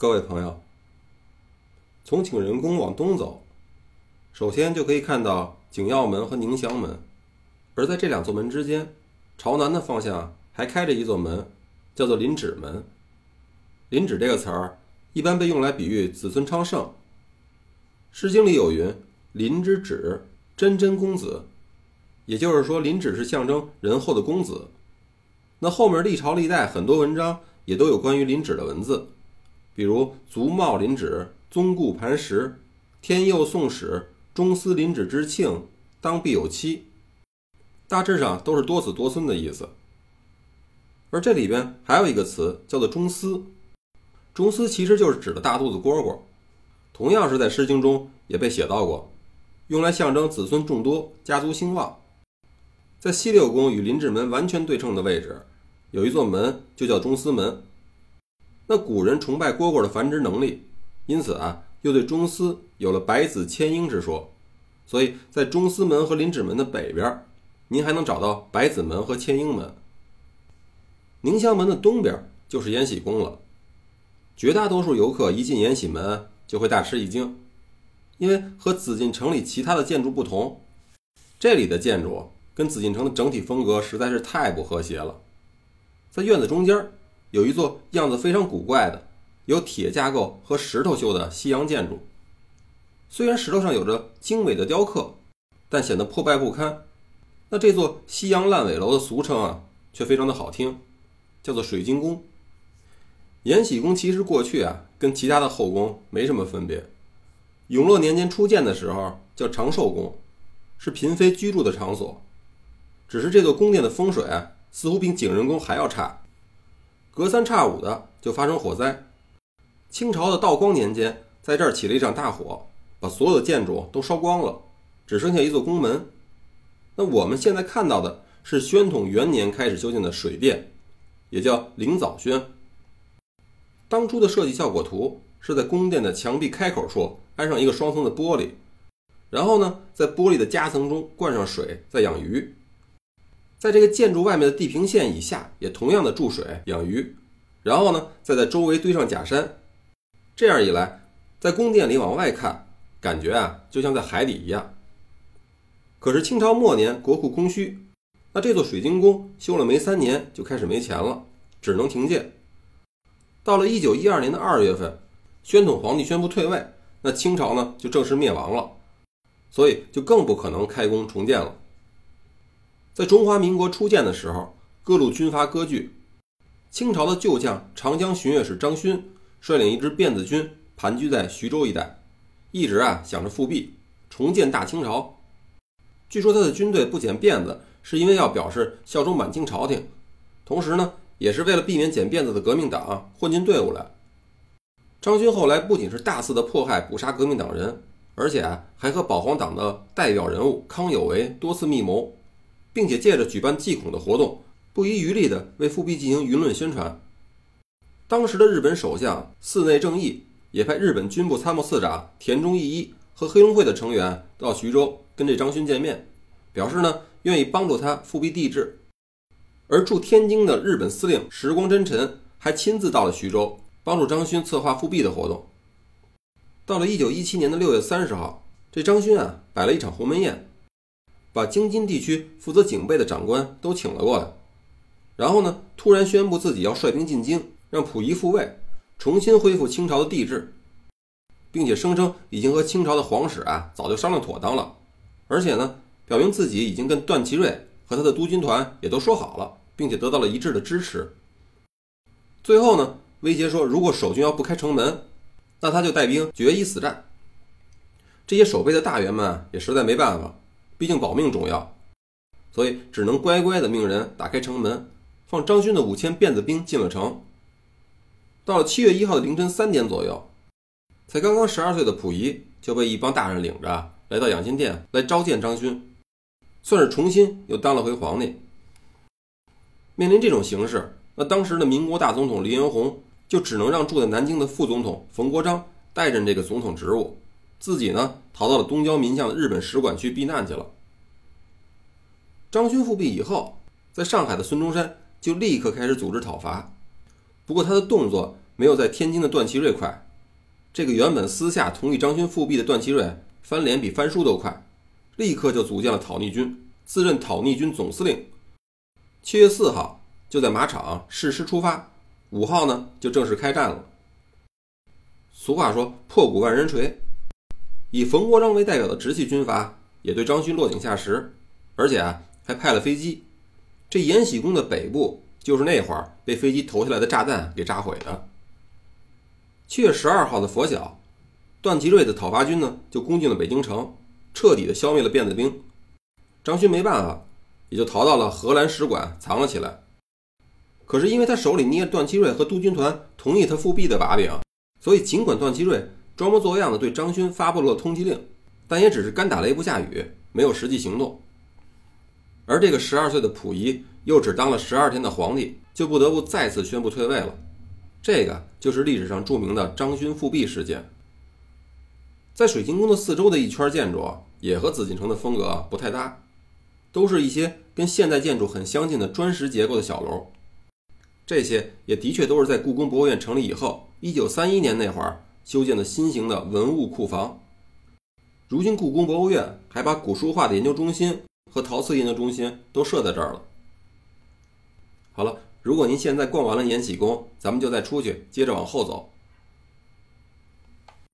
各位朋友，从景仁宫往东走，首先就可以看到景耀门和宁祥门，而在这两座门之间，朝南的方向还开着一座门，叫做林指门。林指这个词儿一般被用来比喻子孙昌盛。《诗经》里有云：“林之指，真真公子。”也就是说，林指是象征仁厚的公子。那后面历朝历代很多文章也都有关于林指的文字。比如“足茂林趾，宗固磐石，天佑宋史，中司林指之庆，当必有期”，大致上都是多子多孙的意思。而这里边还有一个词叫做“中司”，中司其实就是指的大肚子蝈蝈，同样是在《诗经》中也被写到过，用来象征子孙众多、家族兴旺。在西六宫与林志门完全对称的位置，有一座门就叫中司门。那古人崇拜蝈蝈的繁殖能力，因此啊，又对中司有了百子千婴之说。所以在中司门和林指门的北边，您还能找到百子门和千婴门。宁祥门的东边就是延禧宫了。绝大多数游客一进延禧门就会大吃一惊，因为和紫禁城里其他的建筑不同，这里的建筑跟紫禁城的整体风格实在是太不和谐了。在院子中间。有一座样子非常古怪的，由铁架构和石头修的西洋建筑。虽然石头上有着精美的雕刻，但显得破败不堪。那这座西洋烂尾楼的俗称啊，却非常的好听，叫做水晶宫。延禧宫其实过去啊，跟其他的后宫没什么分别。永乐年间初建的时候叫长寿宫，是嫔妃居住的场所。只是这座宫殿的风水啊，似乎比景仁宫还要差。隔三差五的就发生火灾。清朝的道光年间，在这儿起了一场大火，把所有的建筑都烧光了，只剩下一座宫门。那我们现在看到的是宣统元年开始修建的水殿，也叫灵藻轩。当初的设计效果图是在宫殿的墙壁开口处安上一个双层的玻璃，然后呢，在玻璃的夹层中灌上水，再养鱼。在这个建筑外面的地平线以下，也同样的注水养鱼，然后呢，再在周围堆上假山。这样一来，在宫殿里往外看，感觉啊，就像在海底一样。可是清朝末年国库空虚，那这座水晶宫修了没三年就开始没钱了，只能停建。到了一九一二年的二月份，宣统皇帝宣布退位，那清朝呢就正式灭亡了，所以就更不可能开工重建了。在中华民国初建的时候，各路军阀割据。清朝的旧将长江巡阅使张勋率领一支辫子军盘踞在徐州一带，一直啊想着复辟，重建大清朝。据说他的军队不剪辫子，是因为要表示效忠满清朝廷，同时呢，也是为了避免剪辫子的革命党混进队伍来。张勋后来不仅是大肆的迫害捕杀革命党人，而且还和保皇党的代表人物康有为多次密谋。并且借着举办祭孔的活动，不遗余力地为复辟进行舆论宣传。当时的日本首相寺内正义也派日本军部参谋次长田中义一和黑龙会的成员到徐州跟这张勋见面，表示呢愿意帮助他复辟帝制。而驻天津的日本司令时光真臣还亲自到了徐州，帮助张勋策划复辟的活动。到了1917年的6月30号，这张勋啊摆了一场鸿门宴。把京津地区负责警备的长官都请了过来，然后呢，突然宣布自己要率兵进京，让溥仪复位，重新恢复清朝的帝制，并且声称已经和清朝的皇室啊早就商量妥当了，而且呢，表明自己已经跟段祺瑞和他的督军团也都说好了，并且得到了一致的支持。最后呢，威胁说，如果守军要不开城门，那他就带兵决一死战。这些守备的大员们也实在没办法。毕竟保命重要，所以只能乖乖的命人打开城门，放张勋的五千辫子兵进了城。到了七月一号的凌晨三点左右，才刚刚十二岁的溥仪就被一帮大人领着来到养心殿来召见张勋，算是重新又当了回皇帝。面临这种形势，那当时的民国大总统黎元洪就只能让住在南京的副总统冯国璋代任这个总统职务。自己呢，逃到了东郊民巷的日本使馆区避难去了。张勋复辟以后，在上海的孙中山就立刻开始组织讨伐，不过他的动作没有在天津的段祺瑞快。这个原本私下同意张勋复辟的段祺瑞，翻脸比翻书都快，立刻就组建了讨逆军，自任讨逆军总司令。七月四号就在马场誓师出发，五号呢就正式开战了。俗话说“破鼓万人锤”，以冯国璋为代表的直系军阀也对张勋落井下石，而且啊还派了飞机。这延禧宫的北部就是那会儿被飞机投下来的炸弹给炸毁的。七月十二号的拂晓，段祺瑞的讨伐军呢就攻进了北京城，彻底的消灭了辫子兵。张勋没办法，也就逃到了荷兰使馆藏了起来。可是因为他手里捏着段祺瑞和督军团同意他复辟的把柄，所以尽管段祺瑞装模作样的对张勋发布了通缉令，但也只是干打雷不下雨，没有实际行动。而这个十二岁的溥仪又只当了十二天的皇帝，就不得不再次宣布退位了。这个就是历史上著名的张勋复辟事件。在水晶宫的四周的一圈建筑也和紫禁城的风格不太搭，都是一些跟现代建筑很相近的砖石结构的小楼。这些也的确都是在故宫博物院成立以后，一九三一年那会儿修建的新型的文物库房。如今故宫博物院还把古书画的研究中心和陶瓷研究中心都设在这儿了。好了。如果您现在逛完了延禧宫，咱们就再出去，接着往后走。